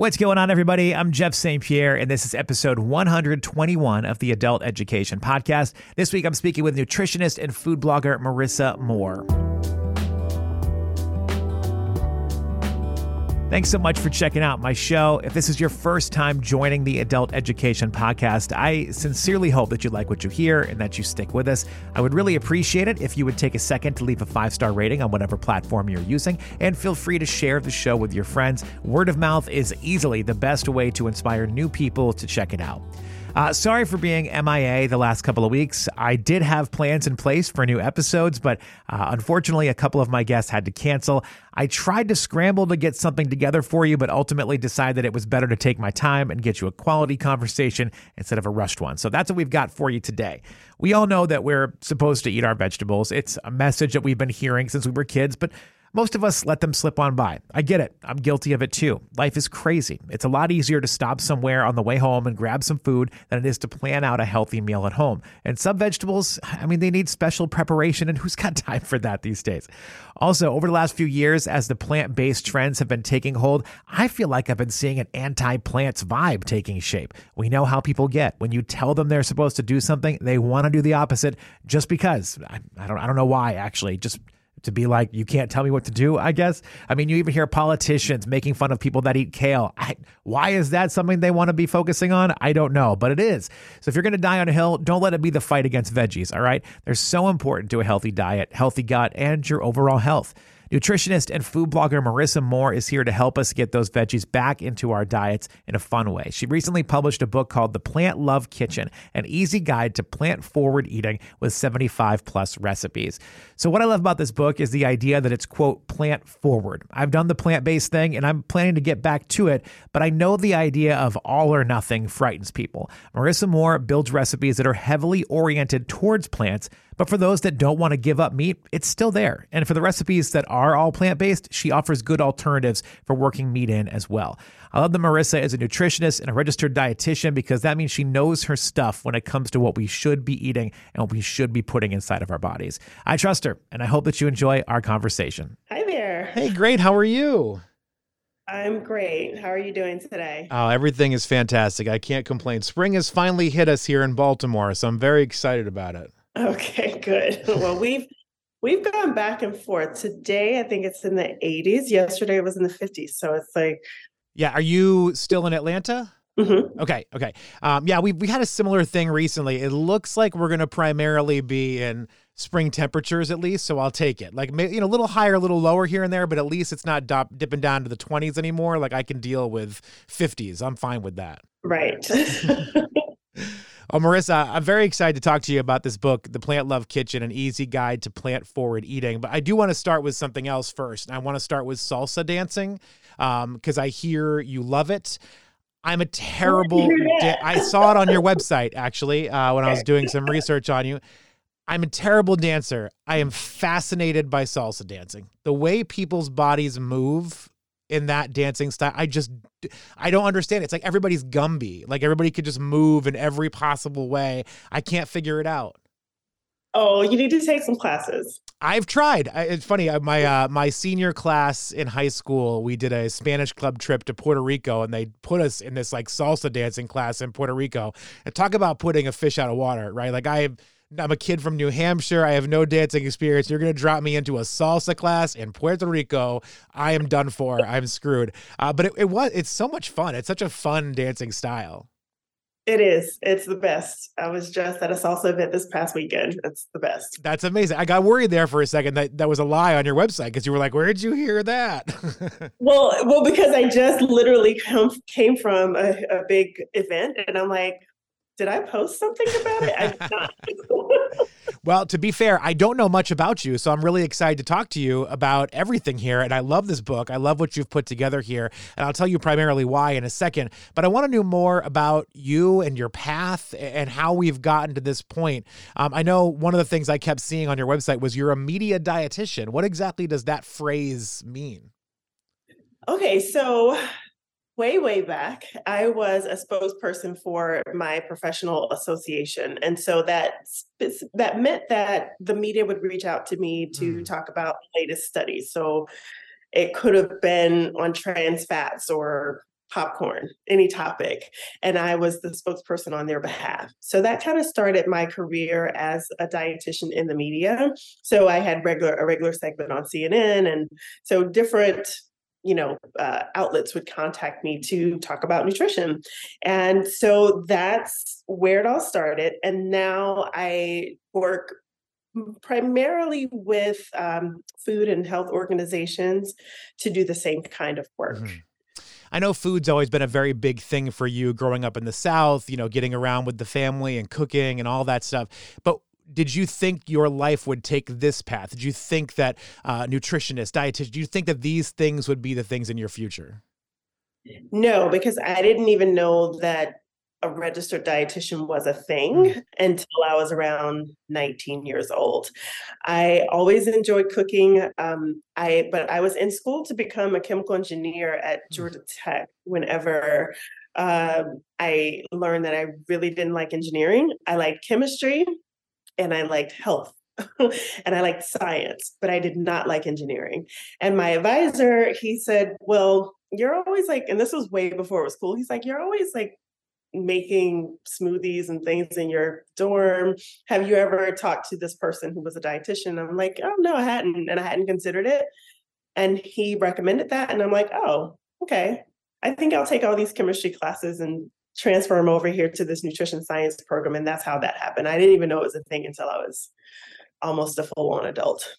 What's going on, everybody? I'm Jeff St. Pierre, and this is episode 121 of the Adult Education Podcast. This week, I'm speaking with nutritionist and food blogger Marisa Moore. Thanks so much for checking out my show. If this is your first time joining the Adult Education Podcast, I sincerely hope that you like what you hear and that you stick with us. I would really appreciate it if you would take a second to leave a five star rating on whatever platform you're using, and feel free to share the show with your friends. Word of mouth is easily the best way to inspire new people to check it out. Uh, sorry for being MIA the last couple of weeks. I did have plans in place for new episodes, but uh, unfortunately, a couple of my guests had to cancel. I tried to scramble to get something together for you, but ultimately decided that it was better to take my time and get you a quality conversation instead of a rushed one. So that's what we've got for you today. We all know that we're supposed to eat our vegetables. It's a message that we've been hearing since we were kids, but most of us let them slip on by. I get it. I'm guilty of it too. Life is crazy. It's a lot easier to stop somewhere on the way home and grab some food than it is to plan out a healthy meal at home. And some vegetables, I mean, they need special preparation, and who's got time for that these days? Also, over the last few years, as the plant based trends have been taking hold, I feel like I've been seeing an anti plants vibe taking shape. We know how people get. When you tell them they're supposed to do something, they want to do the opposite just because. I, I, don't, I don't know why, actually. Just to be like, you can't tell me what to do, I guess. I mean, you even hear politicians making fun of people that eat kale. I, why is that something they want to be focusing on? I don't know, but it is. So if you're going to die on a hill, don't let it be the fight against veggies, all right? They're so important to a healthy diet, healthy gut, and your overall health. Nutritionist and food blogger Marisa Moore is here to help us get those veggies back into our diets in a fun way. She recently published a book called The Plant Love Kitchen, an easy guide to plant forward eating with 75 plus recipes. So, what I love about this book is the idea that it's, quote, plant forward. I've done the plant based thing and I'm planning to get back to it, but I know the idea of all or nothing frightens people. Marisa Moore builds recipes that are heavily oriented towards plants but for those that don't want to give up meat, it's still there. And for the recipes that are all plant based, she offers good alternatives for working meat in as well. I love that Marisa is a nutritionist and a registered dietitian because that means she knows her stuff when it comes to what we should be eating and what we should be putting inside of our bodies. I trust her, and I hope that you enjoy our conversation. Hi there. Hey, great. How are you? I'm great. How are you doing today? Oh, everything is fantastic. I can't complain. Spring has finally hit us here in Baltimore, so I'm very excited about it. Okay, good. well, we've we've gone back and forth. Today, I think it's in the 80s. Yesterday, it was in the 50s. So it's like, yeah. Are you still in Atlanta? Mm-hmm. Okay. Okay. Um, yeah, we we had a similar thing recently. It looks like we're going to primarily be in spring temperatures at least, so I'll take it. Like you know, a little higher, a little lower here and there, but at least it's not dop- dipping down to the 20s anymore. Like I can deal with 50s. I'm fine with that. Right. Oh, Marisa, I'm very excited to talk to you about this book, The Plant Love Kitchen An Easy Guide to Plant Forward Eating. But I do want to start with something else first. I want to start with salsa dancing because um, I hear you love it. I'm a terrible. Da- I saw it on your website actually uh, when I was doing some research on you. I'm a terrible dancer. I am fascinated by salsa dancing. The way people's bodies move in that dancing style. I just I don't understand. It's like everybody's Gumby. Like everybody could just move in every possible way. I can't figure it out. Oh, you need to take some classes. I've tried. It's funny. My uh, my senior class in high school, we did a Spanish club trip to Puerto Rico, and they put us in this like salsa dancing class in Puerto Rico. And talk about putting a fish out of water, right? Like I I'm a kid from New Hampshire. I have no dancing experience. You're going to drop me into a salsa class in Puerto Rico. I am done for. I'm screwed. Uh, but it, it was, it's so much fun. It's such a fun dancing style. It is. It's the best. I was just at a salsa event this past weekend. It's the best. That's amazing. I got worried there for a second that that was a lie on your website because you were like, "Where did you hear that?" well, well, because I just literally come, came from a, a big event, and I'm like, did I post something about it? I did not. well, to be fair, I don't know much about you, so I'm really excited to talk to you about everything here. And I love this book. I love what you've put together here. And I'll tell you primarily why in a second. But I want to know more about you and your path and how we've gotten to this point. Um, I know one of the things I kept seeing on your website was you're a media dietitian. What exactly does that phrase mean? Okay, so way way back i was a spokesperson for my professional association and so that that meant that the media would reach out to me to mm. talk about the latest studies so it could have been on trans fats or popcorn, any topic. And I was the spokesperson on their behalf. So that kind of started my career as a dietitian in the media. So I had regular a regular segment on CNN and so different you know uh, outlets would contact me to talk about nutrition and so that's where it all started and now i work primarily with um, food and health organizations to do the same kind of work. Mm-hmm. I know food's always been a very big thing for you growing up in the South, you know, getting around with the family and cooking and all that stuff. But did you think your life would take this path? Did you think that uh, nutritionist, dietitian, do you think that these things would be the things in your future? No, because I didn't even know that a registered dietitian was a thing mm. until I was around 19 years old. I always enjoyed cooking. Um, I but I was in school to become a chemical engineer at mm. Georgia Tech. Whenever uh, I learned that I really didn't like engineering, I liked chemistry, and I liked health. and I liked science, but I did not like engineering. And my advisor, he said, Well, you're always like, and this was way before it was cool. He's like, You're always like making smoothies and things in your dorm. Have you ever talked to this person who was a dietitian? I'm like, oh no, I hadn't, and I hadn't considered it. And he recommended that, and I'm like, oh, okay. I think I'll take all these chemistry classes and transfer them over here to this nutrition science program, and that's how that happened. I didn't even know it was a thing until I was almost a full-on adult.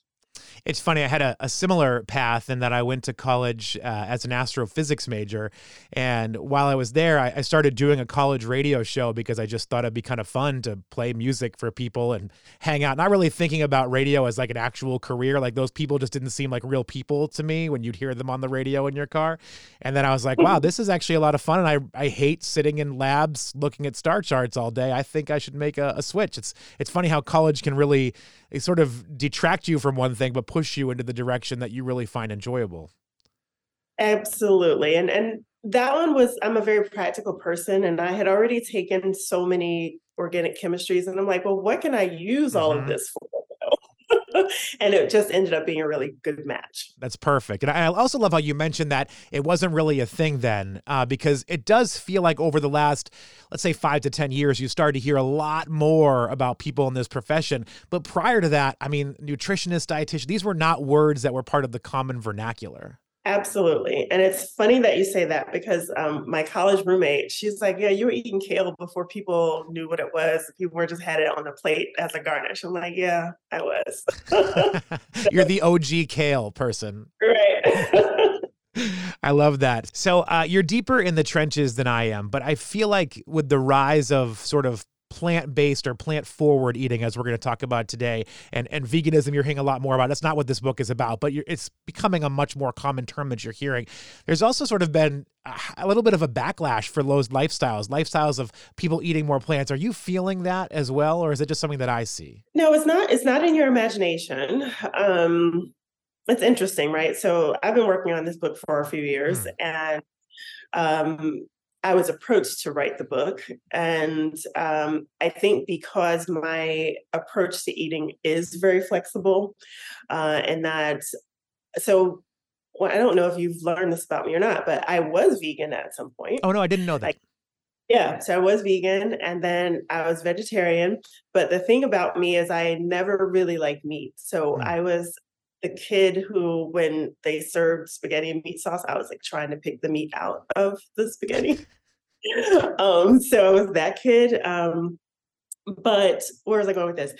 It's funny. I had a, a similar path in that I went to college uh, as an astrophysics major. And while I was there, I, I, started doing a college radio show because I just thought it'd be kind of fun to play music for people and hang out. Not really thinking about radio as like an actual career. Like those people just didn't seem like real people to me when you'd hear them on the radio in your car. And then I was like, wow, this is actually a lot of fun. And I, I hate sitting in labs looking at star charts all day. I think I should make a, a switch. It's, it's funny how college can really sort of detract you from one thing, but push you into the direction that you really find enjoyable. Absolutely. And and that one was I'm a very practical person and I had already taken so many organic chemistries and I'm like, well, what can I use all mm-hmm. of this for? and it just ended up being a really good match. That's perfect. And I also love how you mentioned that it wasn't really a thing then, uh, because it does feel like over the last, let's say, five to 10 years, you started to hear a lot more about people in this profession. But prior to that, I mean, nutritionist, dietitian, these were not words that were part of the common vernacular. Absolutely. And it's funny that you say that because um, my college roommate, she's like, Yeah, you were eating kale before people knew what it was. People were just had it on the plate as a garnish. I'm like, Yeah, I was. You're the OG kale person. Right. I love that. So uh, you're deeper in the trenches than I am, but I feel like with the rise of sort of plant based or plant forward eating, as we're going to talk about today, and and veganism. You're hearing a lot more about. That's not what this book is about, but it's becoming a much more common term that you're hearing. There's also sort of been a little bit of a backlash for those lifestyles, lifestyles of people eating more plants. Are you feeling that as well, or is it just something that I see? No, it's not. It's not in your imagination. Um, it's interesting, right? So I've been working on this book for a few years, mm. and um, I was approached to write the book. And um, I think because my approach to eating is very flexible, uh, and that, so well, I don't know if you've learned this about me or not, but I was vegan at some point. Oh, no, I didn't know that. Like, yeah, so I was vegan and then I was vegetarian. But the thing about me is I never really liked meat. So mm. I was the kid who, when they served spaghetti and meat sauce, I was like trying to pick the meat out of the spaghetti. um, so I was that kid. Um, but where was I going with this?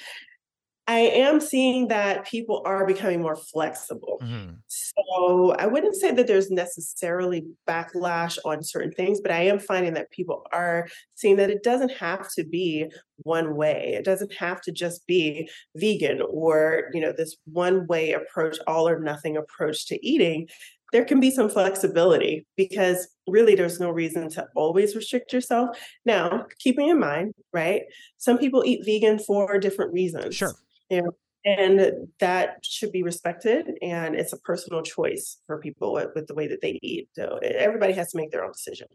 I am seeing that people are becoming more flexible. Mm-hmm. So I wouldn't say that there's necessarily backlash on certain things, but I am finding that people are seeing that it doesn't have to be one way. It doesn't have to just be vegan or, you know, this one way approach, all or nothing approach to eating. There can be some flexibility because really there's no reason to always restrict yourself. Now, keeping in mind, right? Some people eat vegan for different reasons. Sure you know, and that should be respected and it's a personal choice for people with, with, the way that they eat so everybody has to make their own decision.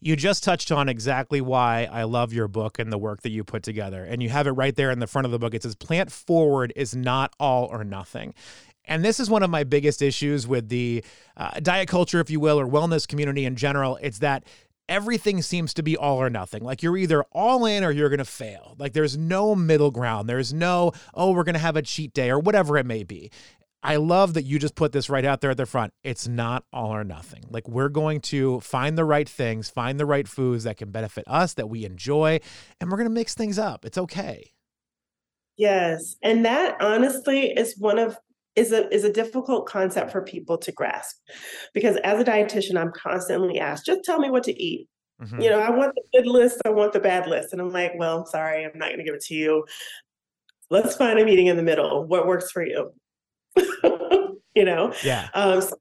You just touched on exactly why i love your book and the work that you put together and you have it right there in the front of the book. It says plant forward is not all or nothing. And this is one of my biggest issues with the uh, diet culture, if you will, or wellness community in general. It's that everything seems to be all or nothing. Like you're either all in or you're going to fail. Like there's no middle ground. There's no, oh, we're going to have a cheat day or whatever it may be. I love that you just put this right out there at the front. It's not all or nothing. Like we're going to find the right things, find the right foods that can benefit us, that we enjoy, and we're going to mix things up. It's okay. Yes. And that honestly is one of is a is a difficult concept for people to grasp. Because as a dietitian i'm constantly asked just tell me what to eat. Mm-hmm. you know i want the good list i want the bad list. And i'm like well i'm sorry i'm not going to give it to you. Let's find a meeting in the middle. What works for you? You know? Yeah. Um, so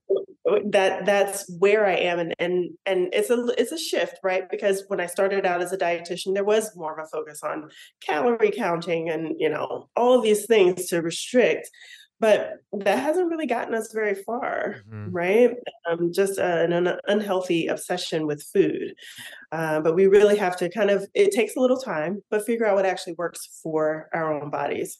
that that's where i am. And and and it's a it's a shift right? Because when i started out as a dietitian there was more of a focus on calorie counting and you know all of these things to restrict but that hasn't really gotten us very far, mm-hmm. right? Um, just an, an, unhealthy obsession with food. Uh, but we really have to kind of, it takes a little time, but figure out what actually works for our own bodies.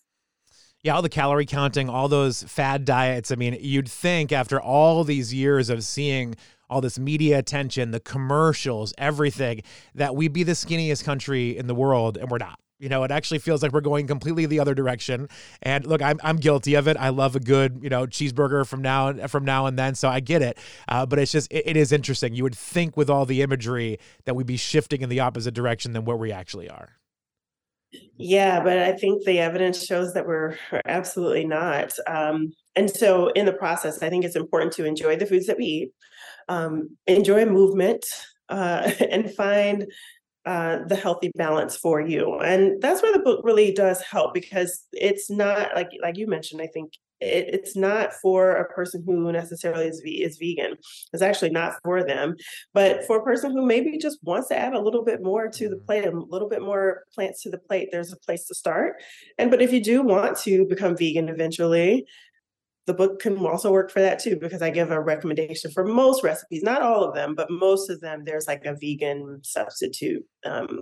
Yeah, all the calorie counting, all those fad diets. I mean, you'd think after all these years of seeing all this media attention, the commercials, everything, that we'd be the skinniest country in the world, and we're not. You know, it actually feels like we're going completely the other direction. And look, I'm, I'm guilty of it. I love a good, you know, cheeseburger from now from now and then. So I get it. Uh, but it's just it, it is interesting. You would think with all the imagery that we'd be shifting in the opposite direction than what we actually are. Yeah, but I think the evidence shows that we're absolutely not. Um, and so, in the process, I think it's important to enjoy the foods that we eat, um, enjoy movement, uh, and find uh, the healthy balance for you. And that's where the book really does help because it's not like like you mentioned. I think it, it's not for a person who necessarily is, is vegan. It's actually not for them, but for a person who maybe just wants to add a little bit more to the plate, a little bit more plants to the plate. There's a place to start. And but if you do want to become vegan eventually, the book can also work for that too because i give a recommendation for most recipes not all of them but most of them there's like a vegan substitute um,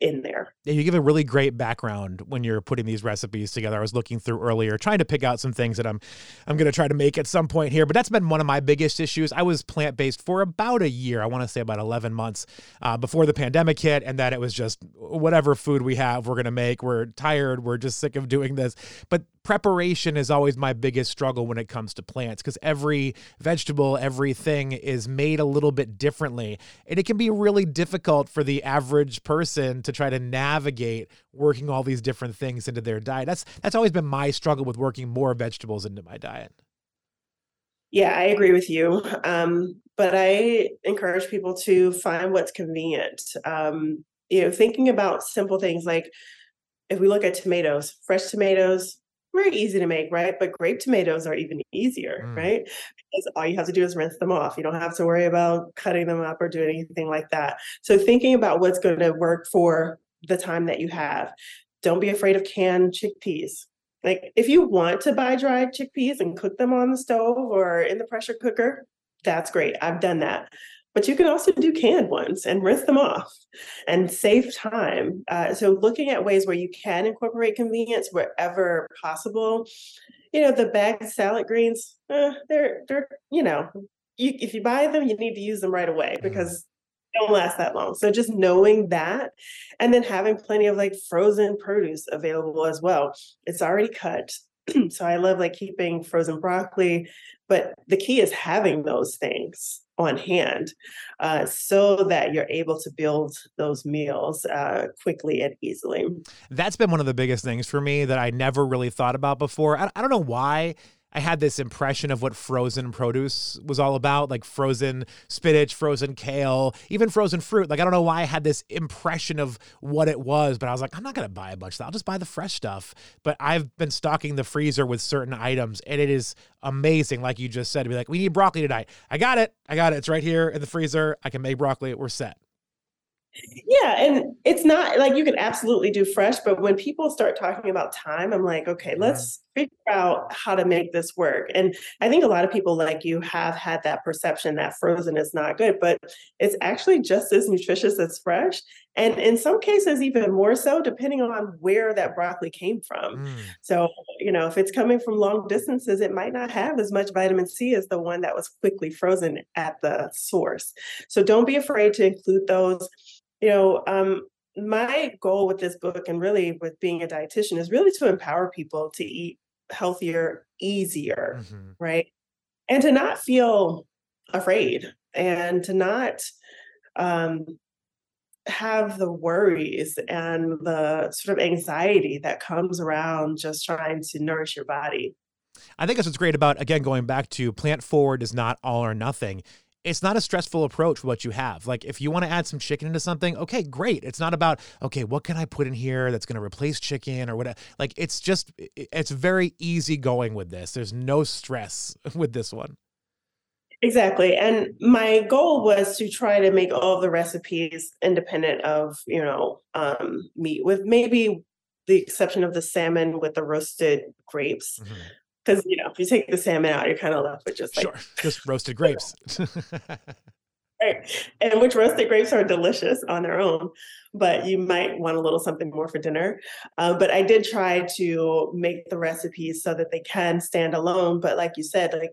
in there. Yeah, you give a really great background when you're putting these recipes together. I was looking through earlier, trying to pick out some things that I'm I'm to try to make at some point here. But that's been one of my biggest issues. I was plant based for about a year. I want to say about 11 months uh, before the pandemic hit, and that it was just whatever food we have, we're to make. We're tired. We're just sick of doing this. But preparation is always my biggest struggle when it comes to plants because every vegetable, everything is made a little bit differently. And it can be really difficult for the average person to try to navigate working all these different things into their diet. That's that's always been my struggle with working more vegetables into my diet. Yeah, I agree with you. Um, but I encourage people to find what's convenient. Um, you know, thinking about simple things like if we look at tomatoes, fresh tomatoes, very easy to make, right? But grape tomatoes are even easier, mm. right? Because all you have to do is rinse them off. You don't have to worry about cutting them up or doing anything like that. So thinking about what's going to work for the time that you have. Don't be afraid of canned chickpeas. Like if you want to buy dried chickpeas and cook them on the stove or in the pressure cooker, that's great. I've done that but you can also do canned ones and rinse them off and save time. Uh, so, looking at ways where you can incorporate convenience wherever possible. You know, the bagged salad greens, eh, they're they're you know, you, if you buy them, you need to use them right away mm-hmm. because they don't last that long. So just knowing that, and then having plenty of like frozen produce available as well. It's already cut. so I love like keeping frozen broccoli, but the key is having those things on hand uh, so that you're able to build those meals uh, quickly and easily. That's been one of the biggest things for me that I never really thought about before. I, I don't know why I had this impression of what frozen produce was all about, like frozen spinach, frozen kale, even frozen fruit. Like I don't know why I had this impression of what it was, but I was like, I'm not gonna buy a bunch of that. I'll just buy the fresh stuff. But I've been stocking the freezer with certain items, and it is amazing. Like you just said, to be like, we need broccoli tonight. I got it. I got it. It's right here in the freezer. I can make broccoli. We're set. Yeah, and it's not like you can absolutely do fresh, but when people start talking about time, I'm like, okay, let's figure out how to make this work. And I think a lot of people like you have had that perception that frozen is not good, but it's actually just as nutritious as fresh. And in some cases, even more so, depending on where that broccoli came from. Mm. So, you know, if it's coming from long distances, it might not have as much vitamin C as the one that was quickly frozen at the source. So don't be afraid to include those. You know, um, my goal with this book and really with being a dietitian is really to empower people to eat healthier, easier, mm-hmm. right? And to not feel afraid and to not um, have the worries and the sort of anxiety that comes around just trying to nourish your body. I think that's what's great about, again, going back to plant forward is not all or nothing it's not a stressful approach for what you have. Like if you want to add some chicken into something, okay, great. It's not about okay, what can I put in here that's going to replace chicken or whatever. Like it's just it's very easy going with this. There's no stress with this one. Exactly. And my goal was to try to make all the recipes independent of, you know, um, meat with maybe the exception of the salmon with the roasted grapes. Mm-hmm because you know if you take the salmon out, you're kind of left with just like sure, just roasted grapes. right, and which roasted grapes are delicious on their own, but you might want a little something more for dinner. Uh, but I did try to make the recipes so that they can stand alone. But like you said, like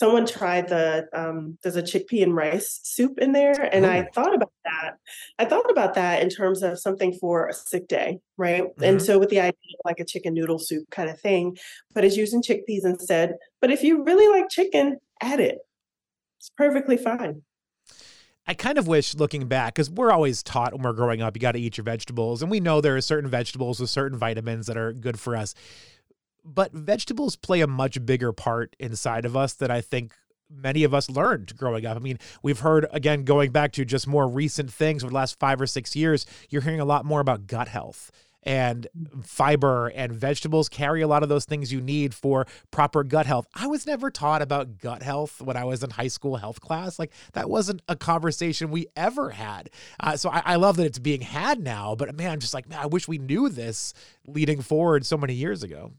someone tried the um, there's a chickpea and rice soup in there and i thought about that i thought about that in terms of something for a sick day right mm-hmm. and so with the idea of like a chicken noodle soup kind of thing but it's using chickpeas instead but if you really like chicken add it it's perfectly fine I kind of wish looking back, because we're always taught when we're growing up, you got to eat your vegetables. And we know there are certain vegetables with certain vitamins that are good for us but vegetables play a much bigger part inside of us that I think many of us learned growing up. I mean, we've heard again going back to just more recent things over the last 5 or 6 years, you're hearing a lot more about gut health and fiber and vegetables carry a lot of those things you need for proper gut health. I was never taught about gut health when I was in high school health class. Like that wasn't a conversation we ever had. Uh, so I, I, love that it's being had now, but man, I'm just like, man, I wish we knew this leading forward so many years ago.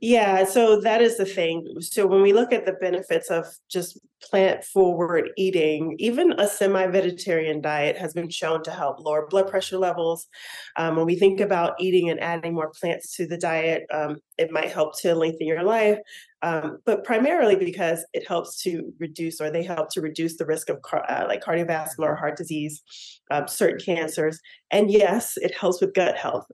Yeah, so that is the thing. So when we look at the benefits of just plant forward eating, even a semi vegetarian diet has been shown to help lower blood pressure levels. Um, when we think about eating and adding more plants to the diet, um, it might help to lengthen your life, um, but primarily because it helps to reduce or they help to reduce the risk of car- uh, like cardiovascular heart disease, um, certain cancers. And yes, it helps with gut health.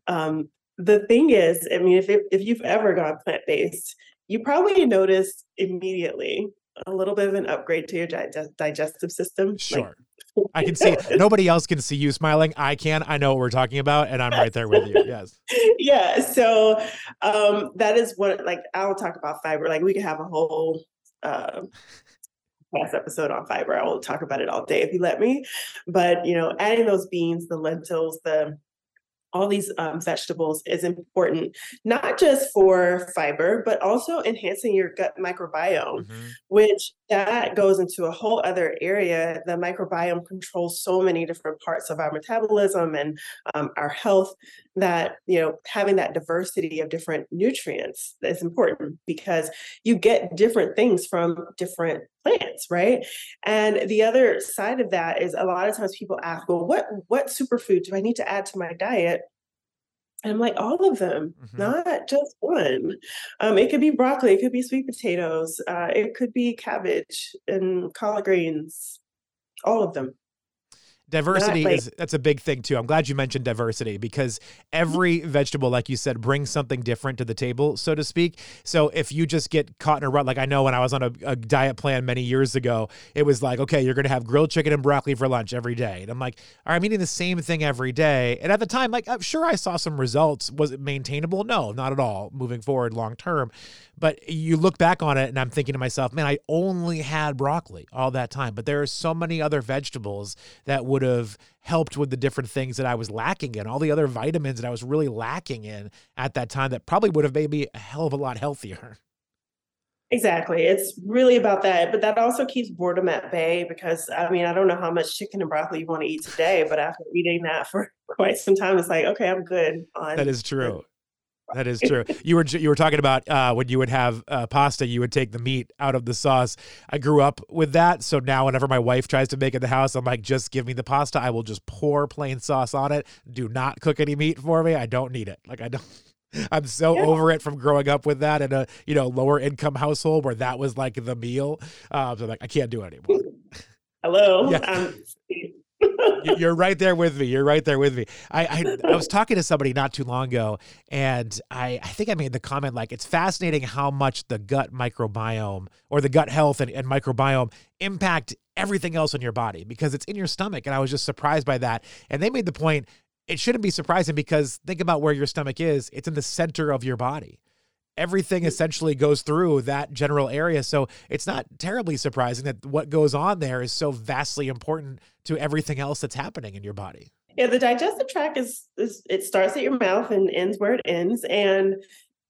The thing is, I mean, if it, if you've ever gone plant based, you probably noticed immediately a little bit of an upgrade to your di- digestive system. Sure. Like, I can see nobody else can see you smiling. I can. I know what we're talking about, and I'm right there with you. Yes. Yeah. So um, that is what like I'll talk about fiber. Like we could have a whole uh, past episode on fiber. I will talk about it all day if you let me. But you know, adding those beans, the lentils, the all these um, vegetables is important, not just for fiber, but also enhancing your gut microbiome, mm-hmm. which that goes into a whole other area. The microbiome controls so many different parts of our metabolism and um, our health that, you know, having that diversity of different nutrients is important because you get different things from different plants, right? And the other side of that is a lot of times people ask, well, what what superfood do I need to add to my diet? And I'm like, all of them, mm-hmm. not just one. Um, it could be broccoli, it could be sweet potatoes, uh, it could be cabbage and collard greens, all of them. Diversity like, is that's a big thing too. I'm glad you mentioned diversity because every vegetable, like you said, brings something different to the table, so to speak. So if you just get caught in a rut, like I know when I was on a, a diet plan many years ago, it was like, okay, you're gonna have grilled chicken and broccoli for lunch every day, and I'm like, all right, I'm eating the same thing every day. And at the time, like I'm sure I saw some results. Was it maintainable? No, not at all. Moving forward, long term. But you look back on it, and I'm thinking to myself, man, I only had broccoli all that time. But there are so many other vegetables that would have helped with the different things that I was lacking in, all the other vitamins that I was really lacking in at that time that probably would have made me a hell of a lot healthier. Exactly. It's really about that. But that also keeps boredom at bay because I mean, I don't know how much chicken and broccoli you want to eat today, but after eating that for quite some time, it's like, okay, I'm good on That is true. That is true. You were you were talking about uh, when you would have uh, pasta, you would take the meat out of the sauce. I grew up with that, so now whenever my wife tries to make it in the house, I'm like, just give me the pasta. I will just pour plain sauce on it. Do not cook any meat for me. I don't need it. Like I don't. I'm so yeah. over it from growing up with that in a you know lower income household where that was like the meal. Um, so I'm like I can't do it anymore. Hello. Yeah. Um, you're right there with me. You're right there with me. I, I, I was talking to somebody not too long ago, and I I think I made the comment like it's fascinating how much the gut microbiome or the gut health and, and microbiome impact everything else in your body because it's in your stomach. And I was just surprised by that. And they made the point it shouldn't be surprising because think about where your stomach is. It's in the center of your body everything essentially goes through that general area. So it's not terribly surprising that what goes on there is so vastly important to everything else that's happening in your body. Yeah, the digestive tract is, is it starts at your mouth and ends where it ends. And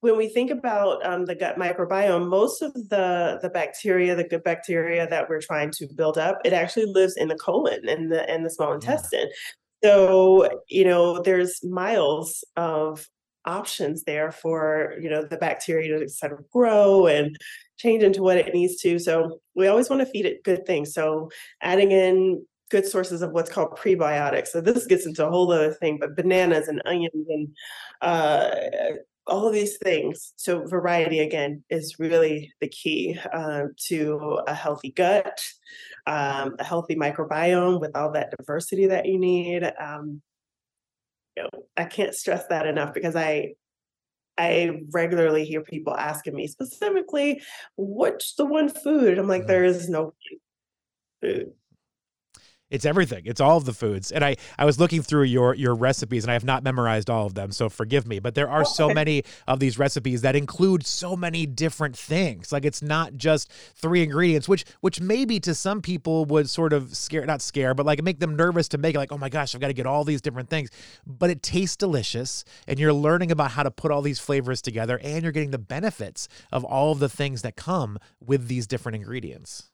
when we think about um, the gut microbiome, most of the the bacteria, the good bacteria that we're trying to build up, it actually lives in the colon and the and the small intestine. Yeah. So you know, there's miles of options there for you know the bacteria to sort of grow and change into what it needs to. So we always want to feed it good things. So adding in good sources of what's called prebiotics. So this gets into a whole other thing but bananas and onions and uh, all of these things. So variety again is really the key uh, to a healthy gut um, a healthy microbiome with all that diversity that you need um, know, I can't stress that enough because I I regularly hear people asking me specifically, what's the one food? I'm like, mm-hmm. there is no food. It's everything. It's all of the foods. And I, I was looking through your your recipes and I have not memorized all of them, so forgive me. But there are so many of these recipes that include so many different things. Like it's not just three ingredients, which which maybe to some people would sort of scare not scare, but like make them nervous to make it like, oh my gosh, I've got to get all these different things. But it tastes delicious and you're learning about how to put all these flavors together and you're getting the benefits of all of the things that come with these different ingredients.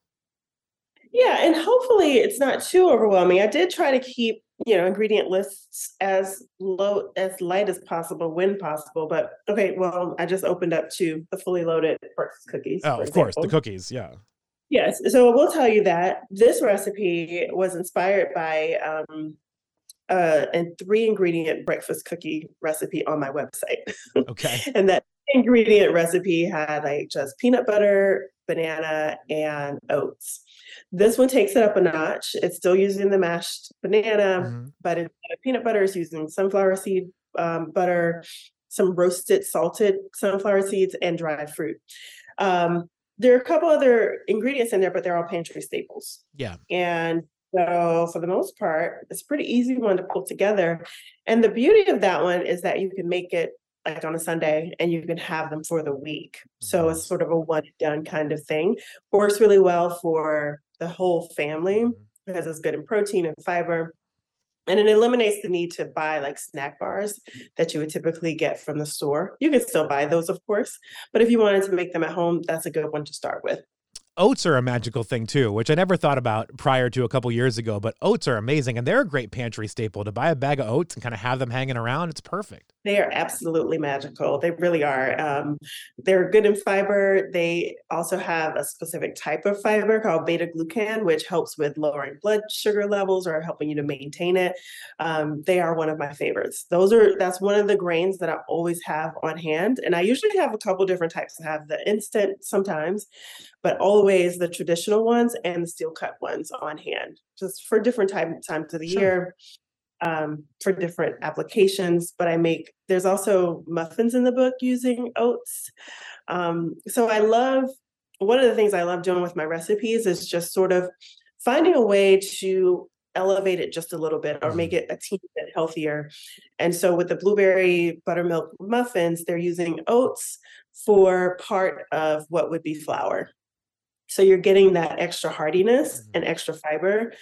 Yeah, and hopefully it's not too overwhelming. I did try to keep, you know, ingredient lists as low as light as possible when possible. But okay, well, I just opened up to the fully loaded breakfast cookies. Oh, of example. course, the cookies, yeah. Yes, so I will tell you that this recipe was inspired by um, uh, a three ingredient breakfast cookie recipe on my website. Okay. and that ingredient recipe had like just peanut butter, banana, and oats. This one takes it up a notch. It's still using the mashed banana, mm-hmm. but instead of peanut butter, it's using sunflower seed um, butter, some roasted, salted sunflower seeds, and dried fruit. Um, there are a couple other ingredients in there, but they're all pantry staples. Yeah. And so, for the most part, it's a pretty easy one to pull together. And the beauty of that one is that you can make it like on a Sunday and you can have them for the week. So, it's mm-hmm. sort of a one done kind of thing. Works really well for the whole family mm-hmm. because it's good in protein and fiber. And it eliminates the need to buy like snack bars that you would typically get from the store. You can still buy those, of course, but if you wanted to make them at home, that's a good one to start with oats are a magical thing too, which I never thought about prior to a couple years ago. But oats are amazing, and they're a great pantry staple. To buy a bag of oats and kind of have them hanging around, it's perfect. They are absolutely magical. They really are. Um, they're good in fiber. They also have a specific type of fiber called beta glucan, which helps with lowering blood sugar levels or helping you to maintain it. Um, they are one of my favorites. Those are that's one of the grains that I always have on hand, and I usually have a couple different types. I have the instant sometimes, but always the traditional ones and the steel cut ones on hand, just for different time, times of the sure. year, um, for different applications. But I make, there's also muffins in the book using oats. Um, so I love, one of the things I love doing with my recipes is just sort of finding a way to elevate it just a little bit or make mm-hmm. it a teeny bit healthier. And so with the blueberry buttermilk muffins, they're using oats for part of what would be flour. So you're getting that extra hardiness mm-hmm. and extra fiber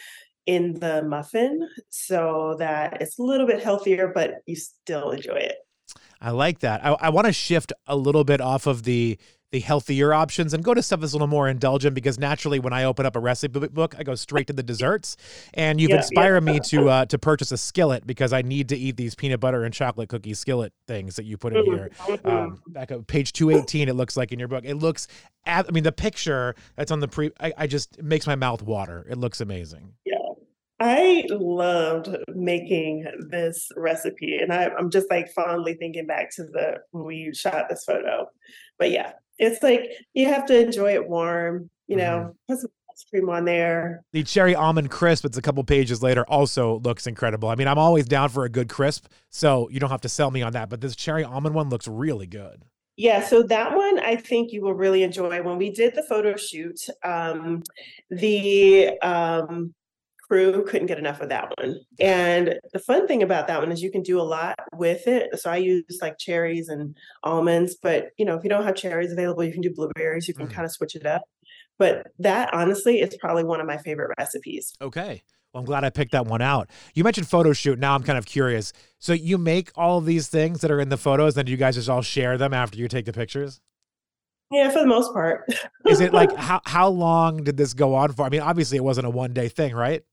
in the muffin so that it's a little bit healthier, but you still enjoy it. I like that. I, I want to shift a little bit off of the the healthier options and go to stuff that's a little more indulgent because naturally when I open up a recipe book, I go straight to the desserts. And you've yeah, inspired yeah. me to uh, to purchase a skillet because I need to eat these peanut butter and chocolate cookie skillet things that you put in here. Mm-hmm. Um, back up page two eighteen, it looks like in your book. It looks, I mean, the picture that's on the pre, I, I just it makes my mouth water. It looks amazing. Yeah. I loved making this recipe, and I, am just like fondly thinking back to the when we shot this photo. But yeah, it's like you have to enjoy it warm. You know, mm-hmm. put some ice cream on there. The cherry almond crisp, it's a couple pages later, also looks incredible. I mean, I'm always down for a good crisp, so you don't have to sell me on that. But this cherry almond one looks really good. Yeah, so that one I think you will really enjoy. When we did the photo shoot, um, the um, crew couldn't get enough of that one. And the fun thing about that one is you can do a lot with it. So I use like cherries and almonds, but you know, if you don't have cherries available, you can do blueberries, you can mm. kind of switch it up. But that honestly is probably one of my favorite recipes. Okay. Well, I'm glad I picked that one out. You mentioned photo shoot. Now I'm kind of curious. So you make all these things that are in the photos, then you guys just all share them after you take the pictures? Yeah, for the most part. is it like how how long did this go on for? I mean, obviously it wasn't a one day thing, right?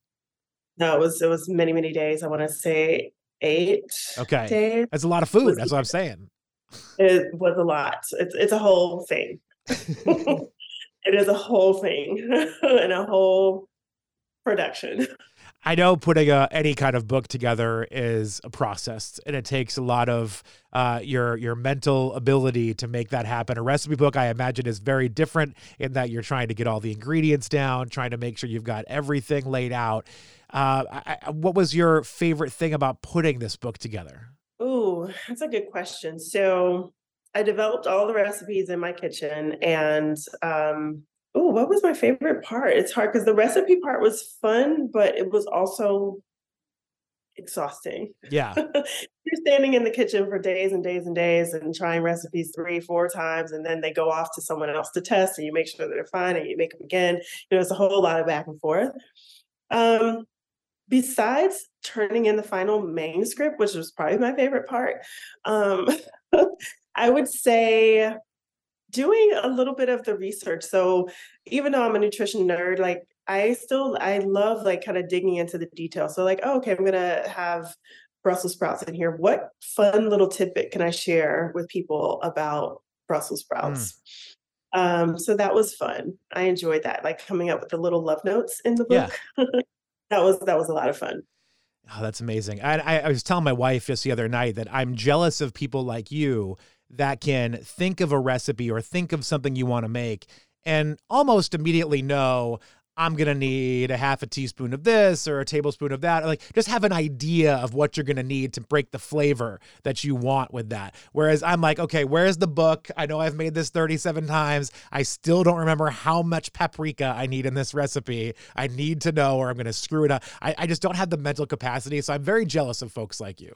No, it was it was many many days. I want to say eight. Okay, days. That's a lot of food. That's what I'm saying. It was a lot. It's it's a whole thing. it is a whole thing and a whole production. I know putting a, any kind of book together is a process, and it takes a lot of uh, your your mental ability to make that happen. A recipe book, I imagine, is very different in that you're trying to get all the ingredients down, trying to make sure you've got everything laid out. Uh, I, what was your favorite thing about putting this book together? Oh, that's a good question. So I developed all the recipes in my kitchen, and um, oh, what was my favorite part? It's hard because the recipe part was fun, but it was also exhausting. Yeah. You're standing in the kitchen for days and days and days and trying recipes three, four times, and then they go off to someone else to test, and you make sure that they're fine, and you make them again. You know, it's a whole lot of back and forth. Um, besides turning in the final manuscript, which was probably my favorite part, um, I would say doing a little bit of the research. So even though I'm a nutrition nerd, like I still I love like kind of digging into the details. So like, oh, okay, I'm gonna have Brussels sprouts in here. What fun little tidbit can I share with people about Brussels sprouts? Mm. Um, so that was fun. I enjoyed that, like coming up with the little love notes in the book. Yeah. that was that was a lot of fun. Oh, that's amazing. I, I was telling my wife just the other night that I'm jealous of people like you that can think of a recipe or think of something you want to make and almost immediately know I'm going to need a half a teaspoon of this or a tablespoon of that. Like, just have an idea of what you're going to need to break the flavor that you want with that. Whereas I'm like, okay, where's the book? I know I've made this 37 times. I still don't remember how much paprika I need in this recipe. I need to know or I'm going to screw it up. I, I just don't have the mental capacity. So I'm very jealous of folks like you.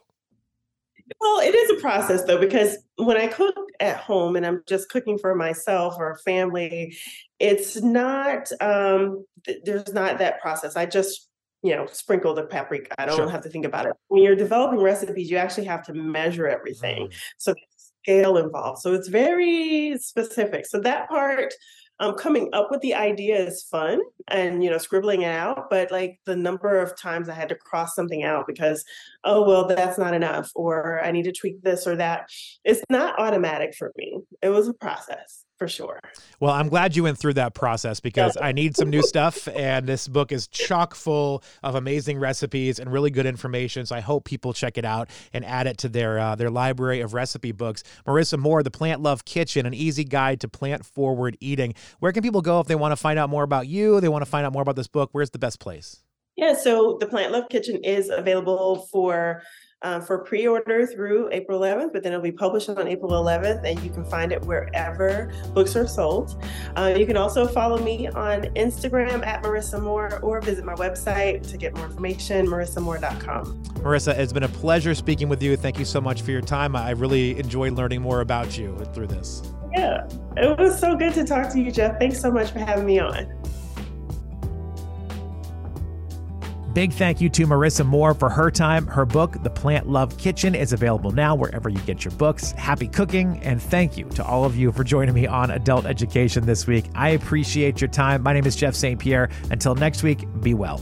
Well, it is a process though, because when I cook at home and I'm just cooking for myself or family, it's not, um, th- there's not that process. I just, you know, sprinkle the paprika. I don't sure. have to think about it. When you're developing recipes, you actually have to measure everything. Mm. So scale involved. So it's very specific. So that part, um, coming up with the idea is fun and you know scribbling it out but like the number of times i had to cross something out because oh well that's not enough or i need to tweak this or that it's not automatic for me. It was a process for sure. Well, I'm glad you went through that process because I need some new stuff. And this book is chock full of amazing recipes and really good information. So I hope people check it out and add it to their uh, their library of recipe books. Marisa Moore, The Plant Love Kitchen, an easy guide to plant forward eating. Where can people go if they want to find out more about you? They want to find out more about this book. Where's the best place? Yeah, so the Plant Love Kitchen is available for uh, for pre-order through April 11th, but then it'll be published on April 11th, and you can find it wherever books are sold. Uh, you can also follow me on Instagram at Marisa Moore or visit my website to get more information, marisamoore.com. Marisa, it's been a pleasure speaking with you. Thank you so much for your time. I really enjoyed learning more about you through this. Yeah, it was so good to talk to you, Jeff. Thanks so much for having me on. Big thank you to Marisa Moore for her time. Her book, The Plant Love Kitchen, is available now wherever you get your books. Happy cooking, and thank you to all of you for joining me on Adult Education this week. I appreciate your time. My name is Jeff St. Pierre. Until next week, be well.